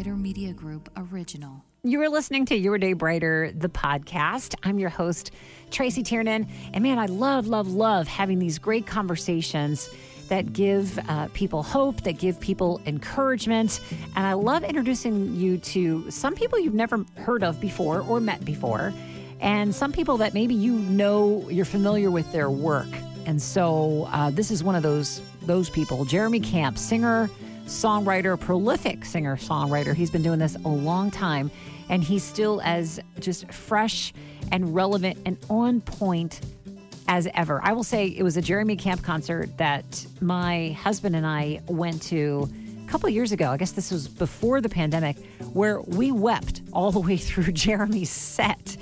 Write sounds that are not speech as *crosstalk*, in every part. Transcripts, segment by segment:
Brighter Media Group original. You are listening to Your Day Brighter, the podcast. I'm your host, Tracy Tiernan. And man, I love, love, love having these great conversations that give uh, people hope, that give people encouragement. And I love introducing you to some people you've never heard of before or met before, and some people that maybe you know you're familiar with their work. And so uh, this is one of those those people, Jeremy Camp, singer songwriter, prolific singer songwriter. He's been doing this a long time, and he's still as just fresh and relevant and on point as ever. I will say it was a Jeremy Camp concert that my husband and I went to a couple years ago. I guess this was before the pandemic, where we wept all the way *laughs* through Jeremy's set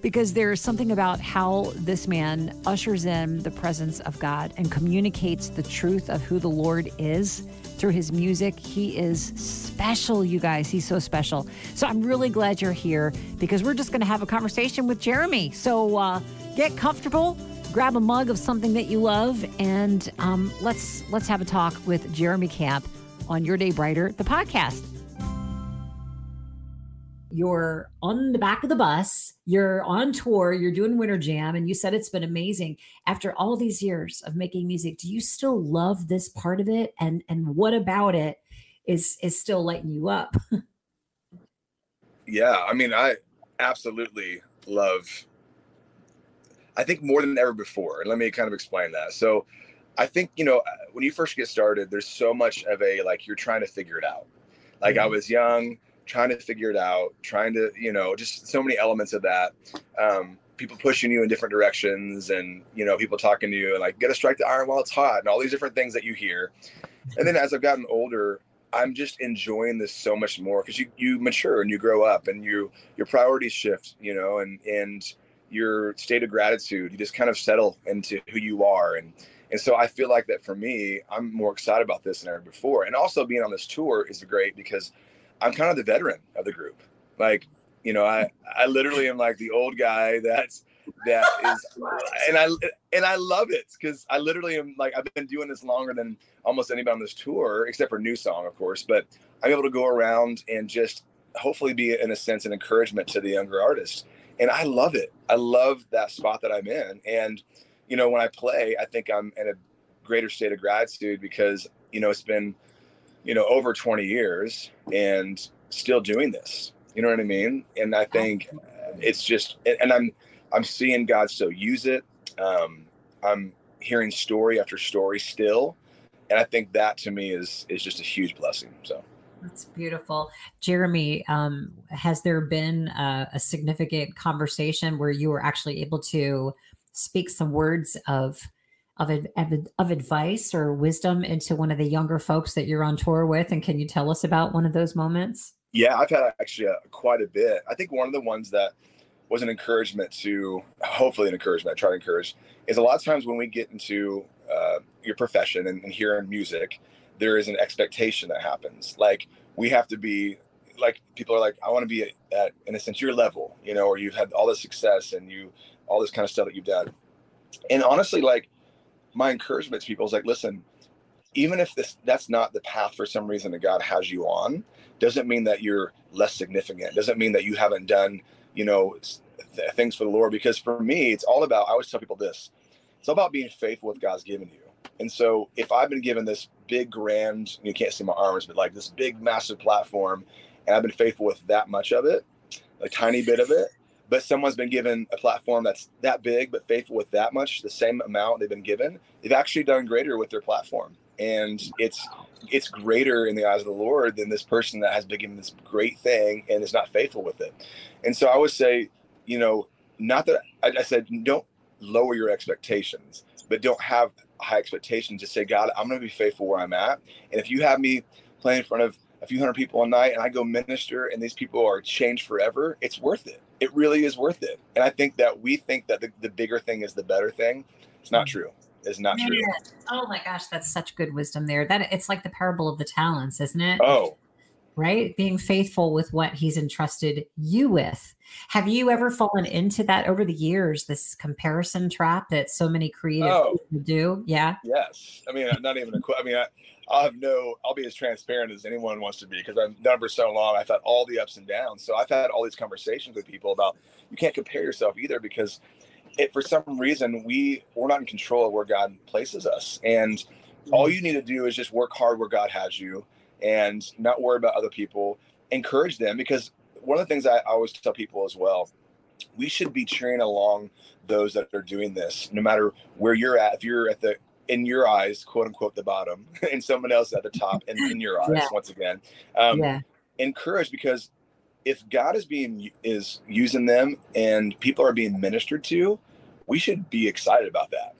because there's something about how this man ushers in the presence of God and communicates the truth of who the Lord is through his music. He is special, you guys. He's so special. So I'm really glad you're here because we're just going to have a conversation with Jeremy. So uh, get comfortable, grab a mug of something that you love, and um, let's let's have a talk with Jeremy Camp on Your Day Brighter, the podcast you're on the back of the bus, you're on tour, you're doing Winter Jam, and you said it's been amazing. After all these years of making music, do you still love this part of it? And and what about it is is still lighting you up? *laughs* yeah, I mean, I absolutely love. I think more than ever before, and let me kind of explain that. So, I think you know when you first get started, there's so much of a like you're trying to figure it out. Like mm-hmm. I was young trying to figure it out, trying to, you know, just so many elements of that. Um, people pushing you in different directions and, you know, people talking to you and like, get a strike the iron while it's hot and all these different things that you hear. And then as I've gotten older, I'm just enjoying this so much more because you, you mature and you grow up and you, your priorities shift, you know, and, and your state of gratitude, you just kind of settle into who you are. And, and so I feel like that for me, I'm more excited about this than ever before. And also being on this tour is great because I'm kind of the veteran of the group. Like, you know, I I literally am like the old guy that's that is and I and I love it because I literally am like I've been doing this longer than almost anybody on this tour, except for NewSong, of course. But I'm able to go around and just hopefully be in a sense an encouragement to the younger artists. And I love it. I love that spot that I'm in. And, you know, when I play, I think I'm in a greater state of gratitude because, you know, it's been you know, over 20 years and still doing this. You know what I mean? And I think it's just, and I'm, I'm seeing God still use it. Um, I'm hearing story after story still. And I think that to me is, is just a huge blessing. So. That's beautiful. Jeremy, um, has there been a, a, significant conversation where you were actually able to speak some words of of, of, advice or wisdom into one of the younger folks that you're on tour with? And can you tell us about one of those moments? Yeah, I've had actually a, quite a bit. I think one of the ones that was an encouragement to, hopefully an encouragement, I try to encourage, is a lot of times when we get into uh, your profession and, and hearing music, there is an expectation that happens. Like we have to be like people are like, I want to be at, in a sense your level, you know, or you've had all this success and you all this kind of stuff that you've done. And honestly, like my encouragement to people is like, listen, even if this that's not the path for some reason that God has you on, doesn't mean that you're less significant. Doesn't mean that you haven't done, you know, th- things for the Lord. Because for me, it's all about. I always tell people this: it's all about being faithful with God's given you. And so, if I've been given this big, grand, you can't see my arms, but like this big, massive platform, and I've been faithful with that much of it, a tiny bit of it, but someone's been given a platform that's that big but faithful with that much the same amount they've been given they've actually done greater with their platform. And it's it's greater in the eyes of the lord than this person that has been given this great thing and is not faithful with it. And so i would say you know not that i, I said don't lower your expectations but don't have high expectations. Just say god i'm going to be faithful where i'm at. And if you have me playing in front of a few hundred people a night and i go minister and these people are changed forever it's worth it it really is worth it. And I think that we think that the, the bigger thing is the better thing. It's not true. It's not true. Oh my gosh, that's such good wisdom there. That it's like the parable of the talents, isn't it? Oh, right? Being faithful with what he's entrusted you with. Have you ever fallen into that over the years, this comparison trap that so many creative Oh. do? Yeah. Yes. I mean, not even a I mean, I, I'll have no, I'll be as transparent as anyone wants to be because I've done for so long. I've had all the ups and downs. So I've had all these conversations with people about you can't compare yourself either because it, for some reason, we, we're not in control of where God places us. And all mm-hmm. you need to do is just work hard where God has you and not worry about other people. Encourage them because one of the things I always tell people as well, we should be cheering along those that are doing this, no matter where you're at. If you're at the in your eyes, quote unquote, the bottom, *laughs* and someone else at the top, and in your eyes, Yeah. once again, um, yeah. encourage because if God is being is using them and people are being ministered to, we should be excited about that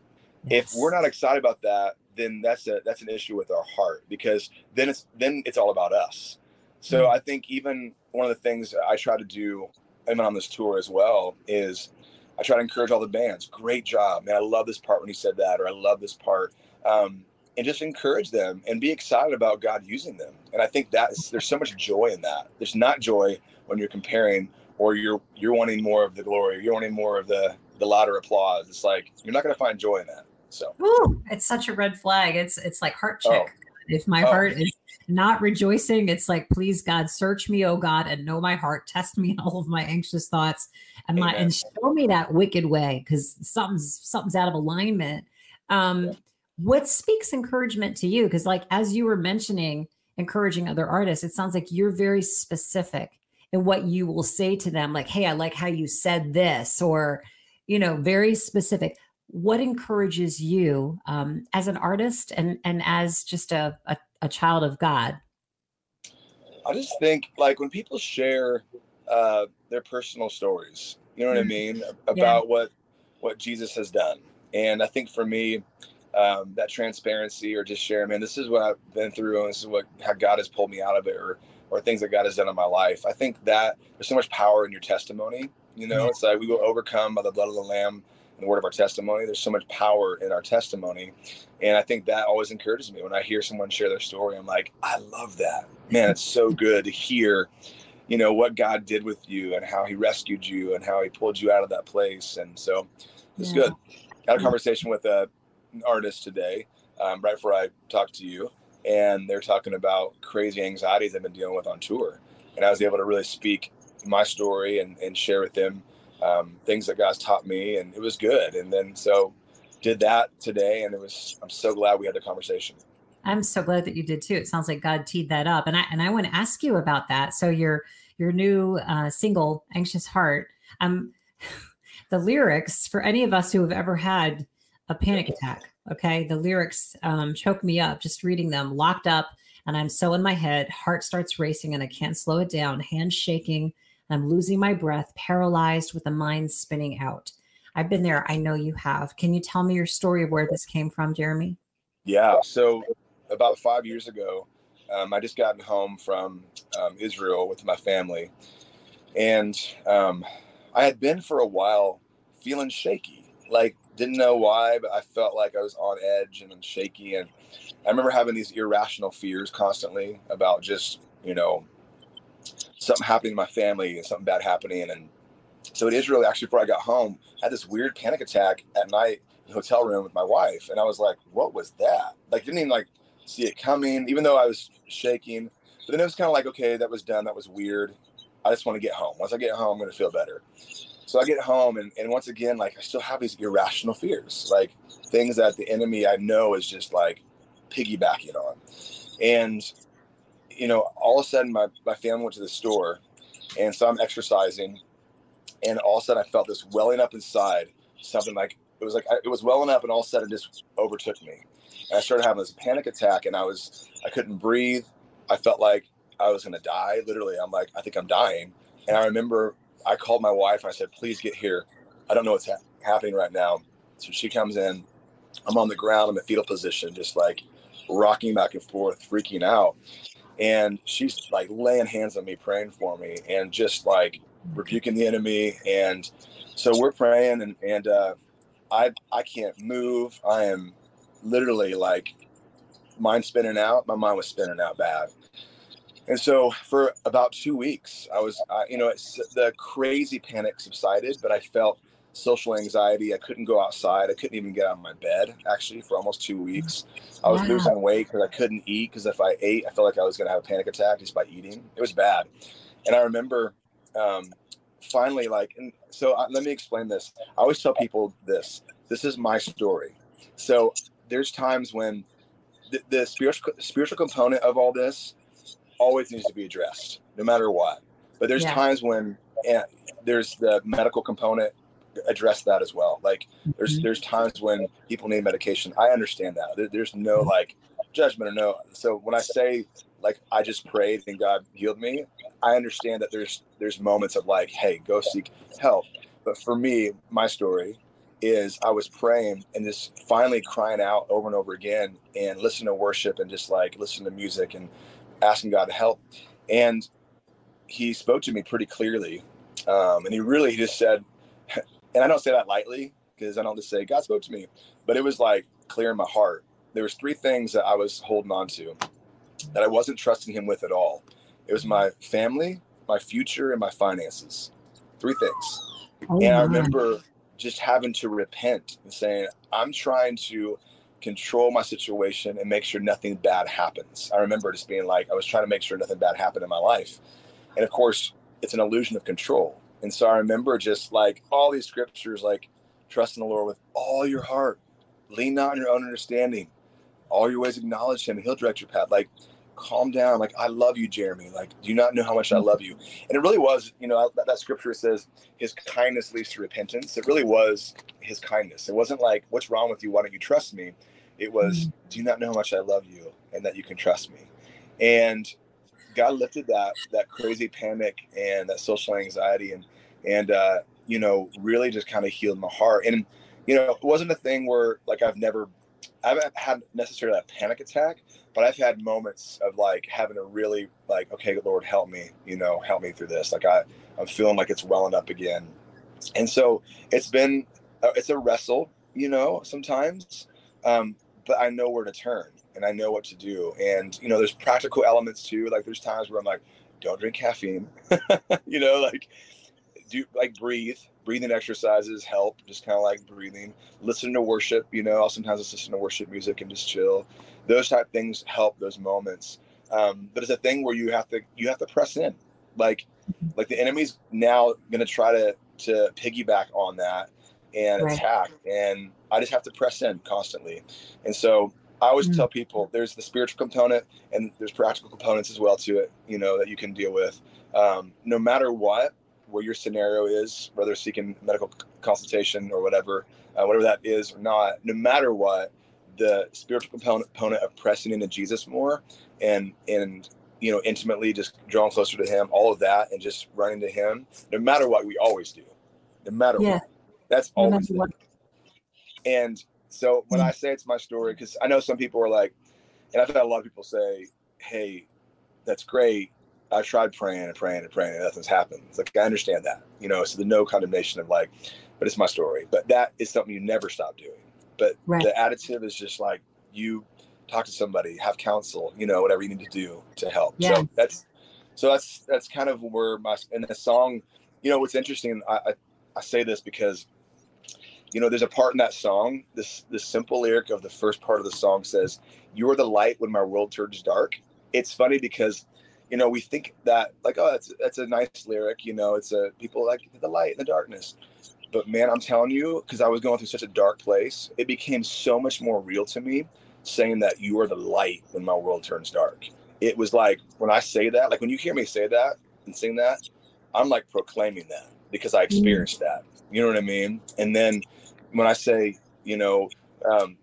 if we're not excited about that then that's a that's an issue with our heart because then it's then it's all about us. So Mm. i think even one of the things i try to do even on this tour as well is i try to encourage all the bands great job man. I love this part when you said that or i love this part um, and just encourage them and be excited about god using them. And i think that is there's so much joy in that. There's not joy when you're comparing or you're you're wanting more of the glory you're wanting more of the the louder applause. It's like you're not going to find joy in that so Ooh, it's such a red flag. It's it's like heart check. Oh. If my Oh. heart is not rejoicing, it's like, please God, search me, oh God, and know my heart. Test me in all of my anxious thoughts and my and show me that wicked way because something's something's out of alignment. Um, Yeah. what speaks encouragement to you? Because like as you were mentioning, encouraging other artists, it sounds like you're very specific in what you will say to them, like, hey, I like how you said this, or you know, very specific what encourages you um, as an artist and and as just a, a, a child of god I just think like when people share uh, their personal stories, you know what I Mhm. mean, about what what Jesus has done, and I think for me, um, that transparency or just sharing, man, this is what I've been through, and this is what how God has pulled me out of it, or or things that God has done in my life. I think that there's so much power in your testimony. You know, Yeah. it's like we will overcome by the blood of the Lamb the word of our testimony. There's so much power in our testimony, and I think that always encourages me when I hear someone share their story. I'm like, I love that, man. It's so *laughs* good to hear, you know, what God did with you and how He rescued you and how He pulled you out of that place. And so it's Yeah. good. Had a conversation with a, an artist today, um, right before I talked to you, and they're talking about crazy anxieties they've been dealing with on tour, and I was able to really speak my story and, and share with them um, things that God's taught me, and it was good. And then so did that today, and it was. I'm so glad we had the conversation. i'm so glad that you did too it sounds like god teed that up and i and i want to ask you about that so your your new uh, single anxious heart um *laughs* the lyrics for any of us who have ever had a panic attack okay the lyrics um, choke me up just reading them locked up and i'm so in my head heart starts racing and i can't slow it down hands shaking i'm losing my breath paralyzed with the mind spinning out i've been there i know you have can you tell me your story of where this came from jeremy Yeah. So about five years ago, um, I just gotten home from um, Israel with my family, and um, I had been for a while feeling shaky. Like didn't know why, but I felt like I was on edge and shaky. And I remember having these irrational fears constantly about just you know something happening to my family and something bad happening. And so in Israel, actually, before I got home, I had this weird panic attack at night in the hotel room with my wife, and I was like, "What was that?" Like, didn't even like see it coming, even though I was shaking. But then it was kind of like, "Okay, that was done. That was weird. I just want to get home. Once I get home, I'm gonna feel better." So I get home, and, and once again, like I still have these irrational fears, like things that the enemy I know is just like piggybacking on, and you know, all of a sudden, my my family went to the store, and so I'm exercising, and all of a sudden, I felt this welling up inside, something like it was like it was welling up, and all of a sudden, it just overtook me, and I started having this panic attack, and I was I couldn't breathe. I felt like I was gonna die. Literally, I'm like, I think I'm dying. And I remember I called my wife and I said, please get here. I don't know what's ha- happening right now. So she comes in. I'm on the ground in a fetal position, just like rocking back and forth, freaking out. And she's like laying hands on me, praying for me, and just like rebuking the enemy. And so we're praying, and and uh, I I can't move. I am literally like mind spinning out. My mind was spinning out bad. And so for about two weeks, I was, you know, the crazy panic subsided, but I felt social anxiety. I couldn't go outside. I couldn't even get out of my bed actually for almost two weeks. I was wow. losing weight because I couldn't eat because if I ate, I felt like I was going to have a panic attack just by eating. It was bad. And I remember um, finally, like, and so uh, let me explain this. I always tell people this this is my story. So there's times when the, the spiritual, spiritual component of all this always needs to be addressed, no matter what. But there's yeah. times when and there's the medical component address that as well. Like there's mm-hmm. there's times when people need medication. I understand that. There, there's no like judgment or no. So when I say like I just prayed and God healed me, I understand that there's there's moments of like, hey, go seek help. But for me, my story is I was praying and just finally crying out over and over again and listen to worship and just like listen to music and asking God to help. And he spoke to me pretty clearly. Um, and he really he just said, and I don't say that lightly because I don't just say God spoke to me, but it was like clear in my heart. There was three things that I was holding on to that I wasn't trusting him with at all. It was my family, my future, and my finances. Three things. Oh, and I remember just having to repent and saying, I'm trying to control my situation and make sure nothing bad happens. I remember just being like, I was trying to make sure nothing bad happened in my life. And of course, it's an illusion of control. And so I remember just like all these scriptures, like trust in the Lord with all your heart, lean not on your own understanding, all your ways acknowledge Him, and He'll direct your path. Like, calm down. Like, I love you, Jeremy. Like, do you not know how much I love you? And it really was, you know, that, that scripture says His kindness leads to repentance. It really was His kindness. It wasn't like, what's wrong with you? Why don't you trust me? It was, mm. do you not know how much I love you and that you can trust me? And God lifted that that crazy panic and that social anxiety and and uh, you know really just kind of healed my heart. And you know it wasn't a thing where like I've never I haven't had necessarily a panic attack, but I've had moments of like having to really like okay Lord help me you know help me through this like I I'm feeling like it's welling up again. And so it's been uh, it's a wrestle you know sometimes um, but I know where to turn and I know what to do. And you know, there's practical elements too. Like there's times where I'm like, don't drink caffeine. *laughs* you know, like do like breathe. Breathing exercises help. Just kind of like breathing. Listen to worship. You know, I'll sometimes listen to worship music and just chill. Those type things help those moments. Um, but it's a thing where you have to you have to press in. Like like the enemy's now to try to to piggyback on that and right. attack and i just have to press in constantly and so i always mm-hmm. tell people there's the spiritual component and there's practical components as well to it you know that you can deal with um, no matter what where your scenario is whether seeking medical consultation or whatever uh, whatever that is or not no matter what the spiritual component, component of pressing into jesus more and and you know intimately just drawing closer to him all of that and just running to him no matter what we always do no matter yeah. what that's always it. And so when mm. I say it's my story, because I know some people are like, and I've had a lot of people say, "Hey, that's great. I've tried praying and praying and praying, and nothing's happened." It's like I understand that, you know. So the no condemnation of like, but it's my story. But that is something you never stop doing. But right. the additive is just like you talk to somebody, have counsel, you know, whatever you need to do to help. Yeah. So that's so that's that's kind of where my in the song, you know, what's interesting. I, I, I say this because you know there's a part in that song this this simple lyric of the first part of the song says you're the light when my world turns dark it's funny because you know we think that like oh that's that's a nice lyric you know it's a people like the light in the darkness but man i'm telling you because i was going through such a dark place it became so much more real to me saying that you are the light when my world turns dark it was like when i say that like when you hear me say that and sing that i'm like proclaiming that because i mm. experienced mm. that you know what i mean and then when I say, you know, um,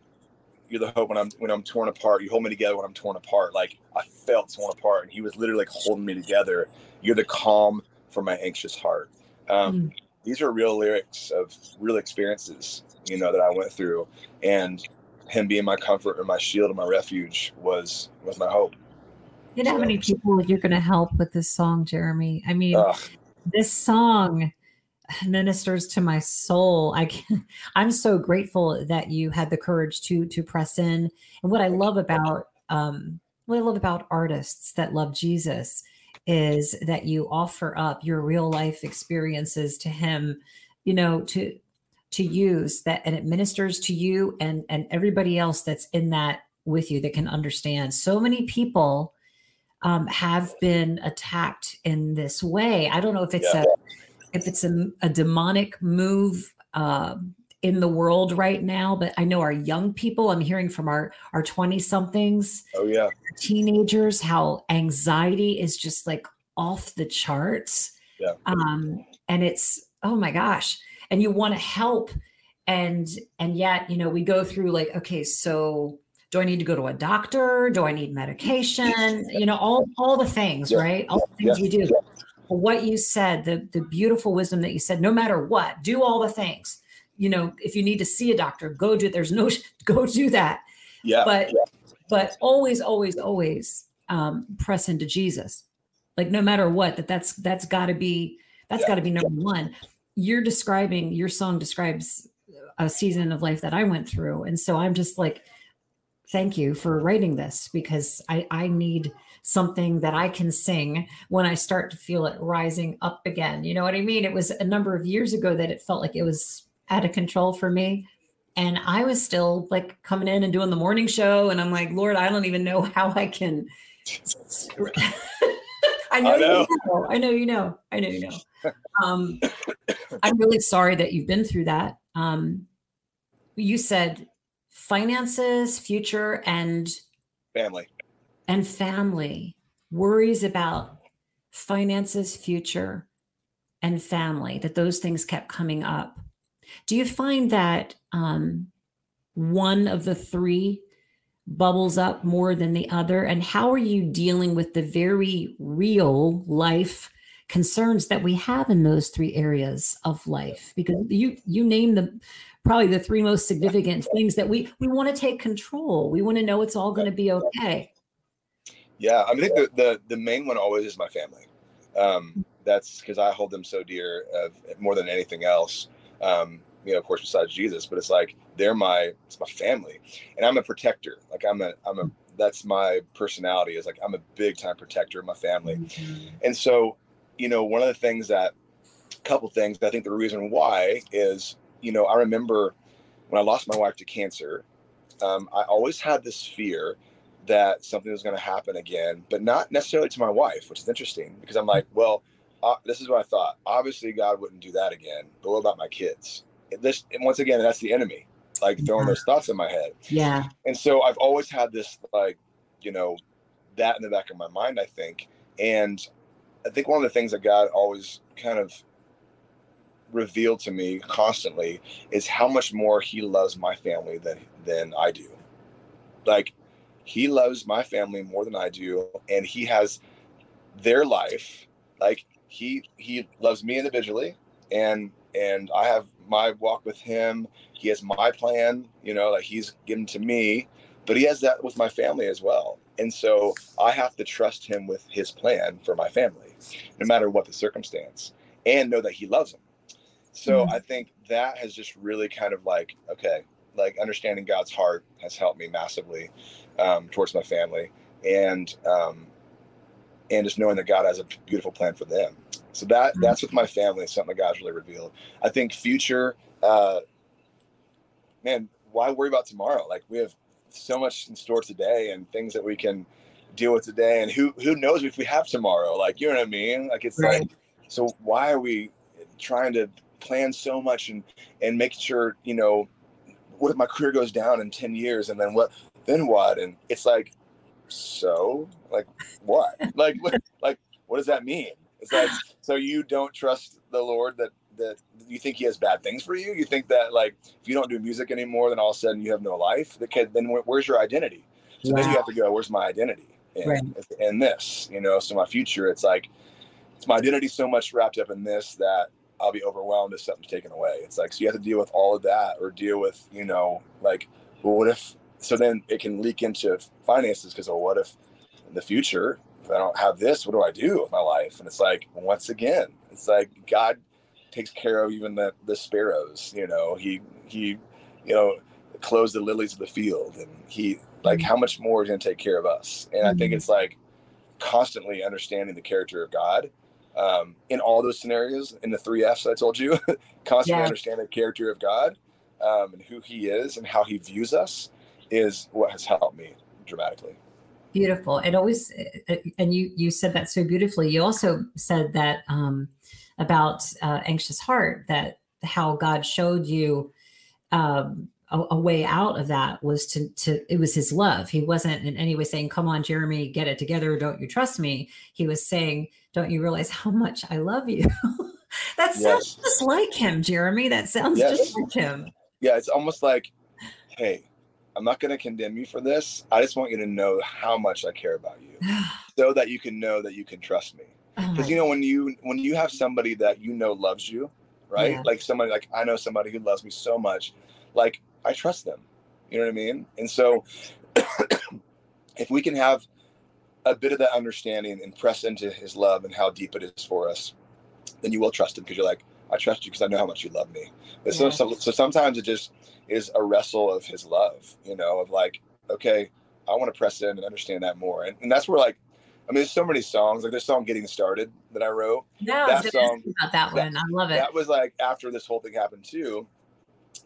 you're the hope when I'm when I'm torn apart. You hold me together when I'm torn apart. Like I felt torn apart, and he was literally like holding me together. You're the calm for my anxious heart. Um, mm. These are real lyrics of real experiences, you know, that I went through, and him being my comfort and my shield and my refuge was was my hope. You know so, how many people you're going to help with this song, Jeremy? I mean, this song ministers to my soul. I can, *laughs* I'm so grateful that you had the courage to to press in. And what I love about um, what I love about artists that love Jesus is that you offer up your real life experiences to him, you know, to to use that and it ministers to you and and everybody else that's in that with you that can understand. So many people um, have been attacked in this way. I don't know if it's yeah. a if it's a, a demonic move uh, in the world right now, but I know our young people. I'm hearing from our our 20 somethings. Oh yeah, teenagers how anxiety is just like off the charts. Yeah. Um, and it's oh my gosh, and you want to help, and and yet you know we go through like okay, so do I need to go to a doctor? Do I need medication? You know, all all the things, yeah. right? All the things yeah. we do. Yeah. What you said, the the beautiful wisdom that you said, no matter what, do all the things. You know, if you need to see a doctor, go do. It. There's no *laughs* go do that. Yeah. But but always, always, always um, press into Jesus. Like no matter what, that that's that's got to be that's got to be number one. You're describing your song describes a season of life that I went through, and so I'm just like thank you for writing this because I, I need something that I can sing when I start to feel it rising up again. You know what I mean? It was a number of years ago that it felt like it was out of control for me. And I was still like coming in and doing the morning show. And I'm like, Lord, I don't even know *laughs* how I can. *laughs* I know, I know, you know. I know you know. I know you know. Um, *coughs* I'm really sorry that you've been through that. Um, you said finances, future, and family. And family. Worries about finances, future, and family, that those things kept coming up. Do you find that um, one of the three bubbles up more than the other? And how are you dealing with the very real life concerns that we have in those three areas of life? Because you you name the probably the three most significant things that we we want to take control. We want to know it's all going to be okay. Yeah, I think the, the the main one always is my family. Um, that's because I hold them so dear, uh, more than anything else. Um, you know, of course, besides Jesus, but it's like they're my it's my family, and I'm a protector. Like I'm a I'm a that's my personality is like I'm a big time protector of my family, mm-hmm. and so you know one of the things that a couple things I think the reason why is you know, I remember when I lost my wife to cancer, um, I always had this fear that something was going to happen again, but not necessarily to my wife, which is interesting because I'm like, well, uh, this is what I thought. Obviously, God wouldn't do that again. But what about my kids? This, and once again, that's the enemy, like throwing those thoughts in my head. Yeah. And so I've always had this, like, you know, that in the back of my mind, I think. And I think one of the things that God always kind of revealed to me constantly is how much more he loves my family than than I do. Like he loves my family more than I do and he has their life like he he loves me individually and and I have my walk with him. He has my plan, you know, like he's given to me, but he has that with my family as well. And so I have to trust him with his plan for my family, no matter what the circumstance, and know that he loves them. So mm-hmm. I think that has just really kind of like, okay, like understanding God's heart has helped me massively um, towards my family, and um, and just knowing that God has a beautiful plan for them. So that mm-hmm. that's with my family. Something that God's really revealed. I think future, uh, man, why worry about tomorrow? Like we have so much in store today and things that we can deal with today, and who who knows if we have tomorrow? Like you know what I mean? Like it's right. like, so why are we trying to plan so much and and making sure you know what if my career goes down in 10 years and then what then what? And it's like so? Like what? *laughs* Like like what does that mean? It's like so you don't trust the lord that that you think he has bad things for you? You think that like if you don't do music anymore then all of a sudden you have no life? The kid then where's your identity? So wow. then you have to go where's my identity? And, right. and this you know so my future it's like it's my identity so much wrapped up in this that I'll be overwhelmed if something's taken away. It's like so you have to deal with all of that, or deal with you know like, well, what if? So then it can leak into finances because well, what if in the future if I don't have this, what do I do with my life? And it's like once again, it's like God takes care of even the the sparrows. You know, he he you know clothes the lilies of the field, and he like Mhm. how much more is going to take care of us and i think Mhm. it's like constantly understanding the character of god um, in all those scenarios in the three f's i told you *laughs* constantly Yeah. understanding the character of god um, and who he is and how he views us is what has helped me dramatically Beautiful. It always, and you you said that so beautifully. You also said that um, about uh, anxious heart that how God showed you um, a, a way out of that was to to it was His love. He wasn't in any way saying, "Come on, Jeremy, get it together. Don't you trust me?" He was saying, "Don't you realize how much I love you?" *laughs* that sounds Yes. just like Him, Jeremy. That sounds Yes. just like Him. yeah it's almost like hey i'm not going to condemn you for this i just want you to know how much i care about you *sighs* so that you can know that you can trust me Oh because my you know when you when you have somebody that you know loves you right Yeah. like somebody like i know somebody who loves me so much like i trust them you know what i mean and so *coughs* if we can have a bit of that understanding and press into his love and how deep it is for us then you will trust him because you're like i trust you because i know how much you love me but so, Yeah. so so sometimes it just is a wrestle of his love you know of like okay i want to press in and understand that more and, and that's where like I mean, there's so many songs. Like this song "Getting Started" that I wrote. Yeah, That song- about that that- one. I love it. That was like after this whole thing happened too,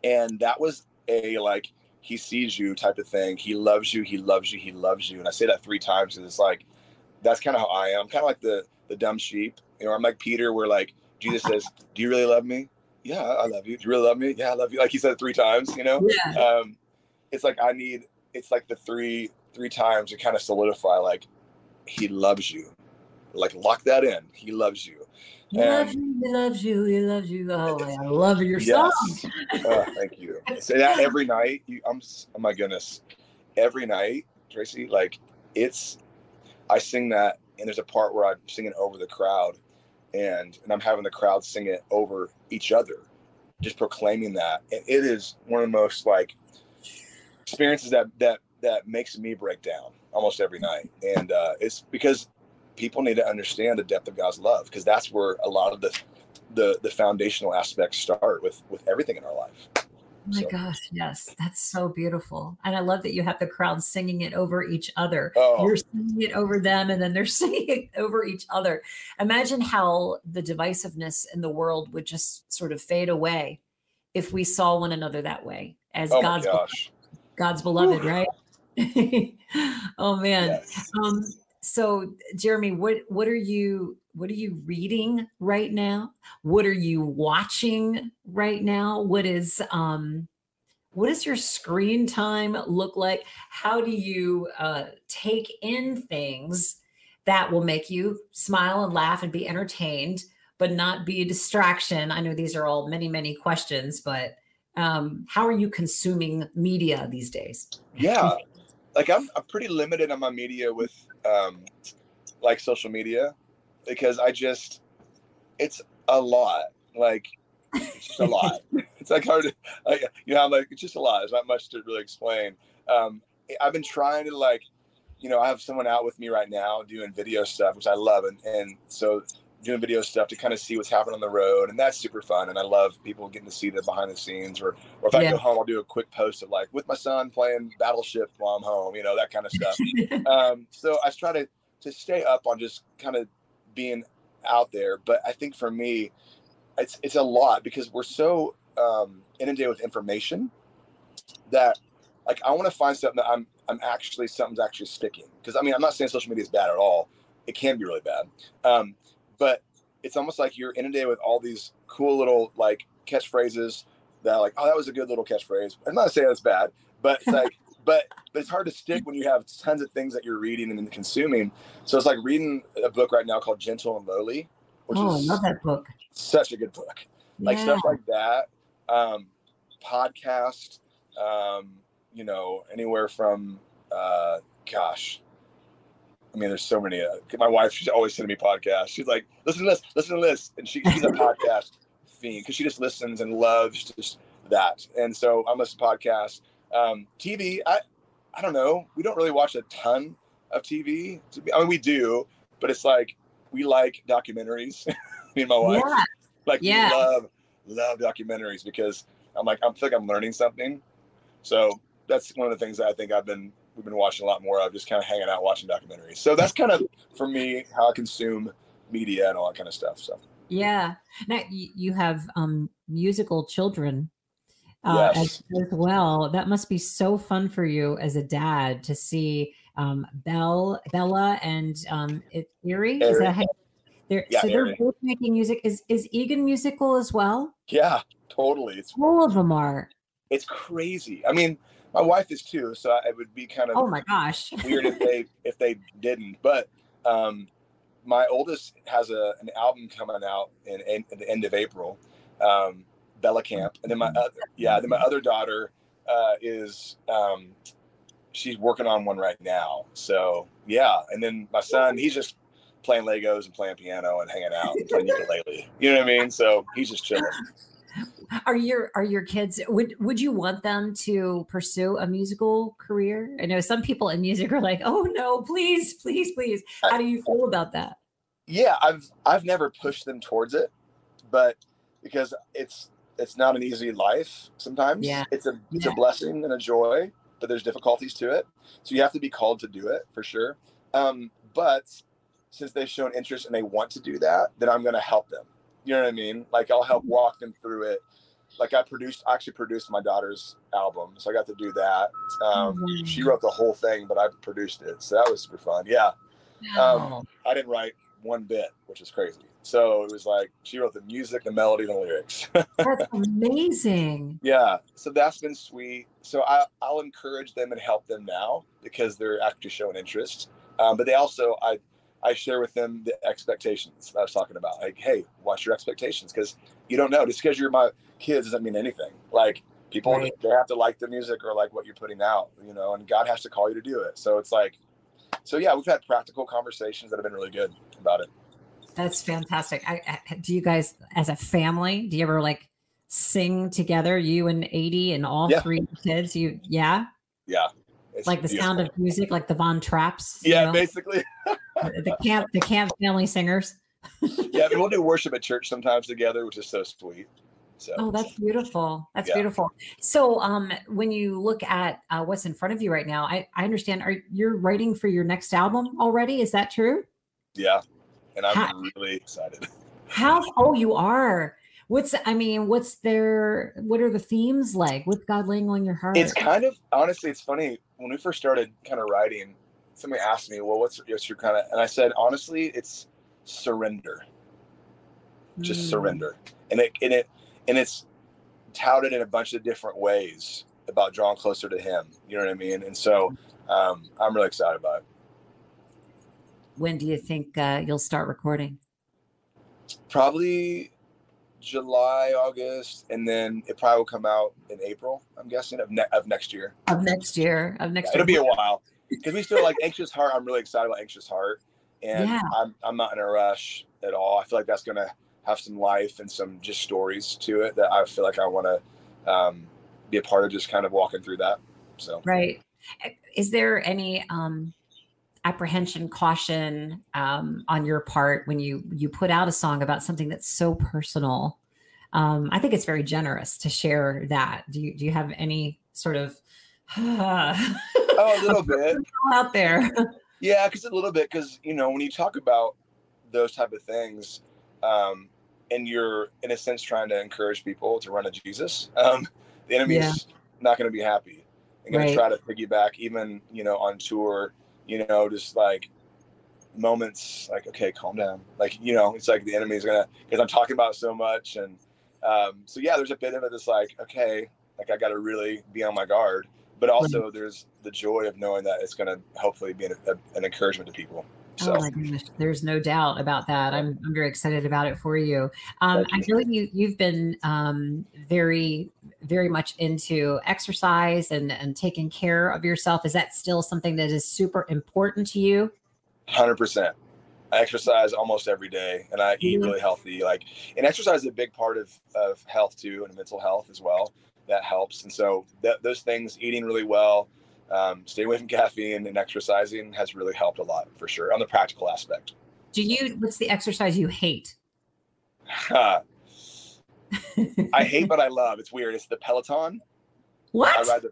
and that was a like he sees you type of thing. He loves you. He loves you. He loves you. And I say that three times because it's like that's kind of how I am. I'm kind of like the the dumb sheep. You know, I'm like Peter, where like Jesus *laughs* says, "Do you really love me? Yeah, I love you. Do you really love me? Yeah, I love you." Like he said it three times. You know, yeah. um, it's like I need. It's like the three three times to kind of solidify like he loves you. Like lock that in. He loves you. He loves you. He loves you. He loves you. Oh, I love your song. Yes. *laughs* Oh, thank you. Say that every night. You, I'm. Oh my goodness. Every night, Tracy. Like it's. I sing that, and there's a part where I'm singing over the crowd, and and I'm having the crowd sing it over each other, just proclaiming that, and it is one of the most like experiences that that that makes me break down almost every night, and uh, it's because people need to understand the depth of God's love because that's where a lot of the the the foundational aspects start with with everything in our life. Oh my So- gosh, yes, that's so beautiful. And I love that you have the crowd singing it over each other. Oh. You're singing it over them and then they're *laughs* singing it over each other. Imagine how the divisiveness in the world would just sort of fade away if we saw one another that way as Oh God's gosh! God's beloved, right? *laughs* oh man. Yes. Um, so Jeremy, what what are you what are you reading right now? What are you watching right now? What is um what does your screen time look like? How do you uh, take in things that will make you smile and laugh and be entertained, but not be a distraction? I know these are all many, many questions, but um, how are you consuming media these days? Yeah, like I'm I'm pretty limited on my media with um like social media because I just it's a lot. Like it's just a lot. *laughs* it's like hard to like, you know I'm like it's just a lot. There's not much to really explain. Um, I've been trying to like you know I have someone out with me right now doing video stuff which I love and and so doing video stuff to kind of see what's happening on the road and that's super fun and I love people getting to see the behind the scenes or or if I Yeah. go home I'll do a quick post of like with my son playing battleship while I'm home you know that kind of stuff *laughs* um, so I try to to stay up on just kind of being out there. But I think for me, it's it's a lot because we're so um, inundated with information that like I want to find something that I'm I'm actually something's actually sticking. Because I mean I'm not saying social media is bad at all. It can be really bad, um, but it's almost like you're inundated with all these cool little like catchphrases that like oh that was a good little catchphrase. I'm not saying that's bad, but it's like *laughs* but but it's hard to stick when you have tons of things that you're reading and consuming. So it's like reading a book right now called Gentle and Lowly, which oh, I is love that book. such a good book. Like stuff like that. Um, podcast, um, you know, anywhere from uh, gosh. I mean, there's so many. Uh, my wife, she's always sending me podcasts. She's like, "Listen to this, listen to this," and she, she's a *laughs* podcast fiend because she just listens and loves just that. And so I'm listening to podcasts. Um, TV, I, I don't know. We don't really watch a ton of TV. To be, I mean, we do, but it's like we like documentaries. *laughs* me and my wife, Yeah. like Yeah. we love love documentaries because I'm like I feel like I'm learning something. So that's one of the things that I think I've been we've been watching a lot more of, just kind of hanging out watching documentaries. So that's kind of for me how I consume media and all that kind of stuff. So yeah. Now you, have um, musical children uh, Yes. as, as well. That must be so fun for you as a dad to see um, Belle, Bella, and um, Arie. Is that how? They're, Yeah, so they're both making music. Is is Egan musical as well? yeah, totally. It's All of them are. it's crazy. I mean, my wife is too, so it would be kind of Oh my gosh. *laughs* weird if they if they didn't. But um, my oldest has a an album coming out in, in at the end of April, um, Bella Camp, and then my other yeah, then my other daughter uh, is um, she's working on one right now. So yeah, and then my son he's just playing Legos and playing piano and hanging out and playing ukulele. You know what I mean? So he's just chilling. Are your are your kids would would you want them to pursue a musical career? I know some people in music are like, "Oh no, please, please, please." How do you feel about that? yeah i've i've never pushed them towards it but because it's it's not an easy life sometimes Yeah. it's a it's Yeah. a blessing and a joy but there's difficulties to it so you have to be called to do it for sure um but since they've shown interest and they want to do that then i'm going to help them you know what i mean like i'll help walk them through it like i produced I actually produced my daughter's album so i got to do that um Mhm. she wrote the whole thing but i produced it so that was super fun yeah um, I didn't write one bit, which is crazy. So it was like she wrote the music, the melody, the lyrics. *laughs* That's amazing. yeah, so that's been sweet. So I, I'll encourage them and help them now because they're actually showing interest. Um, but they also, I, I share with them the expectations that I was talking about. Like, hey, what's your expectations? Because you don't know. Just because you're my kids doesn't mean anything. Like people, Right. they have to like the music or like what you're putting out, you know. And God has to call you to do it. So it's like, so yeah, we've had practical conversations that have been really good about it. That's fantastic. I, I, do you guys, as a family, do you ever like sing together? You and Adie and all Yeah. three kids. You, yeah, Yeah. It's like the sound of music, like the Von Trapps. you yeah, know? basically. *laughs* the camp, the camp family singers. Yeah, we'll do worship at church sometimes together, which is so sweet. So Oh, that's beautiful. That's Yeah. beautiful. So, um, when you look at uh, what's in front of you right now, I, I understand. Are you're writing for your next album already? Is that true? yeah. And I'm Ha- really excited. How? Oh, you are. What's? I mean, what's their? What are the themes like? What's God laying on your heart? It's kind of honestly, it's funny. When we first started kind of writing, somebody asked me, Well, what's, what's your kind of and I said, honestly, it's surrender. Just Mm. surrender. And it and it and it's touted in a bunch of different ways about drawing closer to him. You know what I mean? And so um, I'm really excited about it. When do you think uh, you'll start recording? probably July, August, and then it probably will come out in April. I'm guessing of, ne- of next year. Of next year. Of next Yeah, it'll be a while because we still like Anxious Heart. I'm really excited about Anxious Heart, and Yeah. I'm I'm not in a rush at all. I feel like that's gonna have some life and some just stories to it that I feel like I want to um, be a part of. Just kind of walking through that. So Right. Is there any um apprehension, caution um on your part when you you put out a song about something that's so personal? Um, I think it's very generous to share that. Do you do you have any sort of *sighs* oh, a little bit. *laughs* out there? Yeah, because a little bit, because you know, when you talk about those type of things, um, and you're in a sense trying to encourage people to run to Jesus, um, the enemy's Yeah. not going to be happy and going Right. to try to piggyback, even you know, on tour. You know, just like moments, like okay, calm down. Like you know, it's like the enemy's gonna because I'm talking about so much, and um, so yeah, there's a bit of it that's like okay, like I got to really be on my guard but also there's the joy of knowing that it's going to hopefully be an, a, an encouragement to people. So Oh my goodness, there's no doubt about that. I'm, I'm very excited about it for you. Um, Thank I know you you've been um, very very much into exercise and and taking care of yourself. Is that still something that is super important to you? hundred percent. I exercise almost every day, and I eat Mhm. really healthy. Like, and exercise is a big part of of health too, and mental health as well. That helps, and so that, those things, eating really well, um, staying away from *laughs* caffeine, and exercising has really helped a lot for sure on the practical aspect. Do you? What's the exercise you hate? *laughs* I hate, but I love. It's weird. It's the Peloton. I what? ride the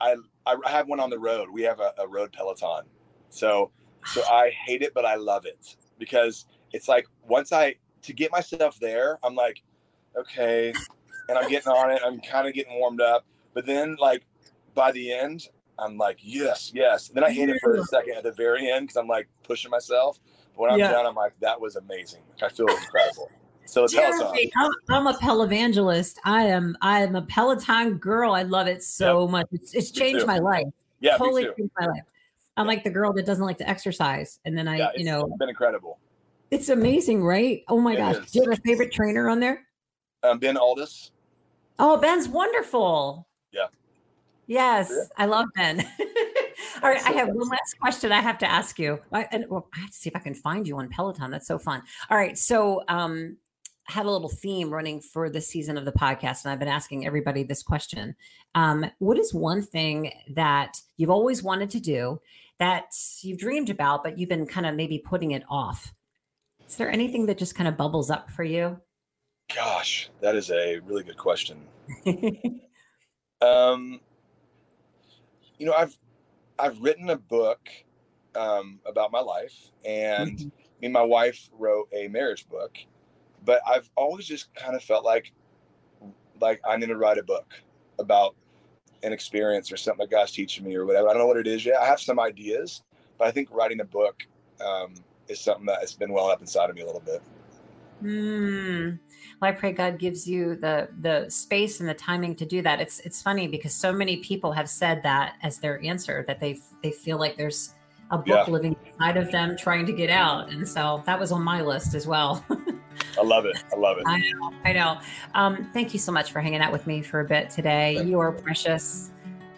I I have one on the road. We have a, a road Peloton. So so I hate it, but I love it because it's like once I to get myself there, I'm like, okay, and I'm getting on it. I'm kind of getting warmed up, but then like by the end, I'm like, yes, yes. And then I hate it for a second at the very end because I'm like pushing myself. But when I'm yeah. done, I'm like, that was amazing. I feel incredible. So it's Jeremy, I'm, I'm a Pelovangelist. I am I am a Peloton girl. I love it so yep. much. It's, it's changed my life. Yeah, totally changed my life. I'm like the girl that doesn't like to exercise, and then I, yeah, you know, it's been incredible. It's amazing, right? Oh my it gosh! Is. Do you have a favorite trainer on there? Um, ben Alldis. Oh, Ben's wonderful. Yeah. Yes, yeah. I love Ben. *laughs* All right, I have one last question I have to ask you. I, and, well, I have to see if I can find you on Peloton. That's so fun. All right, so um, had a little theme running for this season of the podcast, and I've been asking everybody this question. Um, what is one thing that you've always wanted to do that you've dreamed about, but you've been kind of maybe putting it off? Is there anything that just kind of bubbles up for you? Gosh, that is a really good question. *laughs* um, you know, I've I've written a book um, about my life, and mm-hmm. me and my wife wrote a marriage book but I've always just kind of felt like like I need to write a book about an experience or something that God's teaching me or whatever. I don't know what it is yet. I have some ideas, but I think writing a book um, is something that has been well up inside of me a little bit. Hmm. Well, I pray God gives you the the space and the timing to do that. It's it's funny because so many people have said that as their answer that they they feel like there's a book yeah. living inside of them trying to get out, and so that was on my list as well. *laughs* I love it. I love it. I know. I know. Um, thank you so much for hanging out with me for a bit today. Thank you are precious.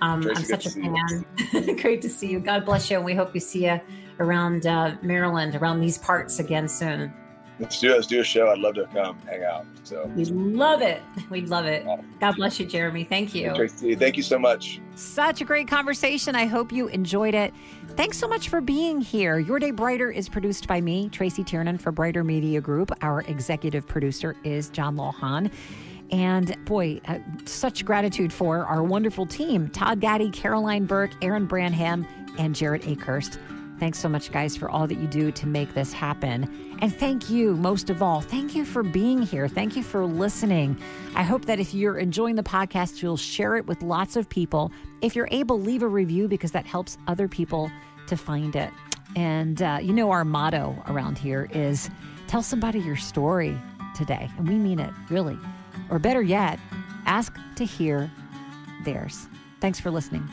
Um, I'm such a fan. *laughs* Great to see you. God bless you. And we hope we see you around uh, Maryland, around these parts again soon. Let's do. Let's do a show. I'd love to come hang out. So we love it. We'd love it. God bless you, Jeremy. Thank you. Tracy, thank you so much. Such a great conversation. I hope you enjoyed it. Thanks so much for being here. Your Day Brighter is produced by me, Tracy Tiernan for Brighter Media Group. Our executive producer is John Lohan. And boy, uh, such gratitude for our wonderful team Todd Gaddy, Caroline Burke, Aaron Branham, and Jarrett Akerst. Thanks so much, guys, for all that you do to make this happen. And thank you, most of all, thank you for being here. Thank you for listening. I hope that if you're enjoying the podcast, you'll share it with lots of people. If you're able, leave a review because that helps other people to find it. And uh, you know, our motto around here is tell somebody your story today. And we mean it, really. Or better yet, ask to hear theirs. Thanks for listening.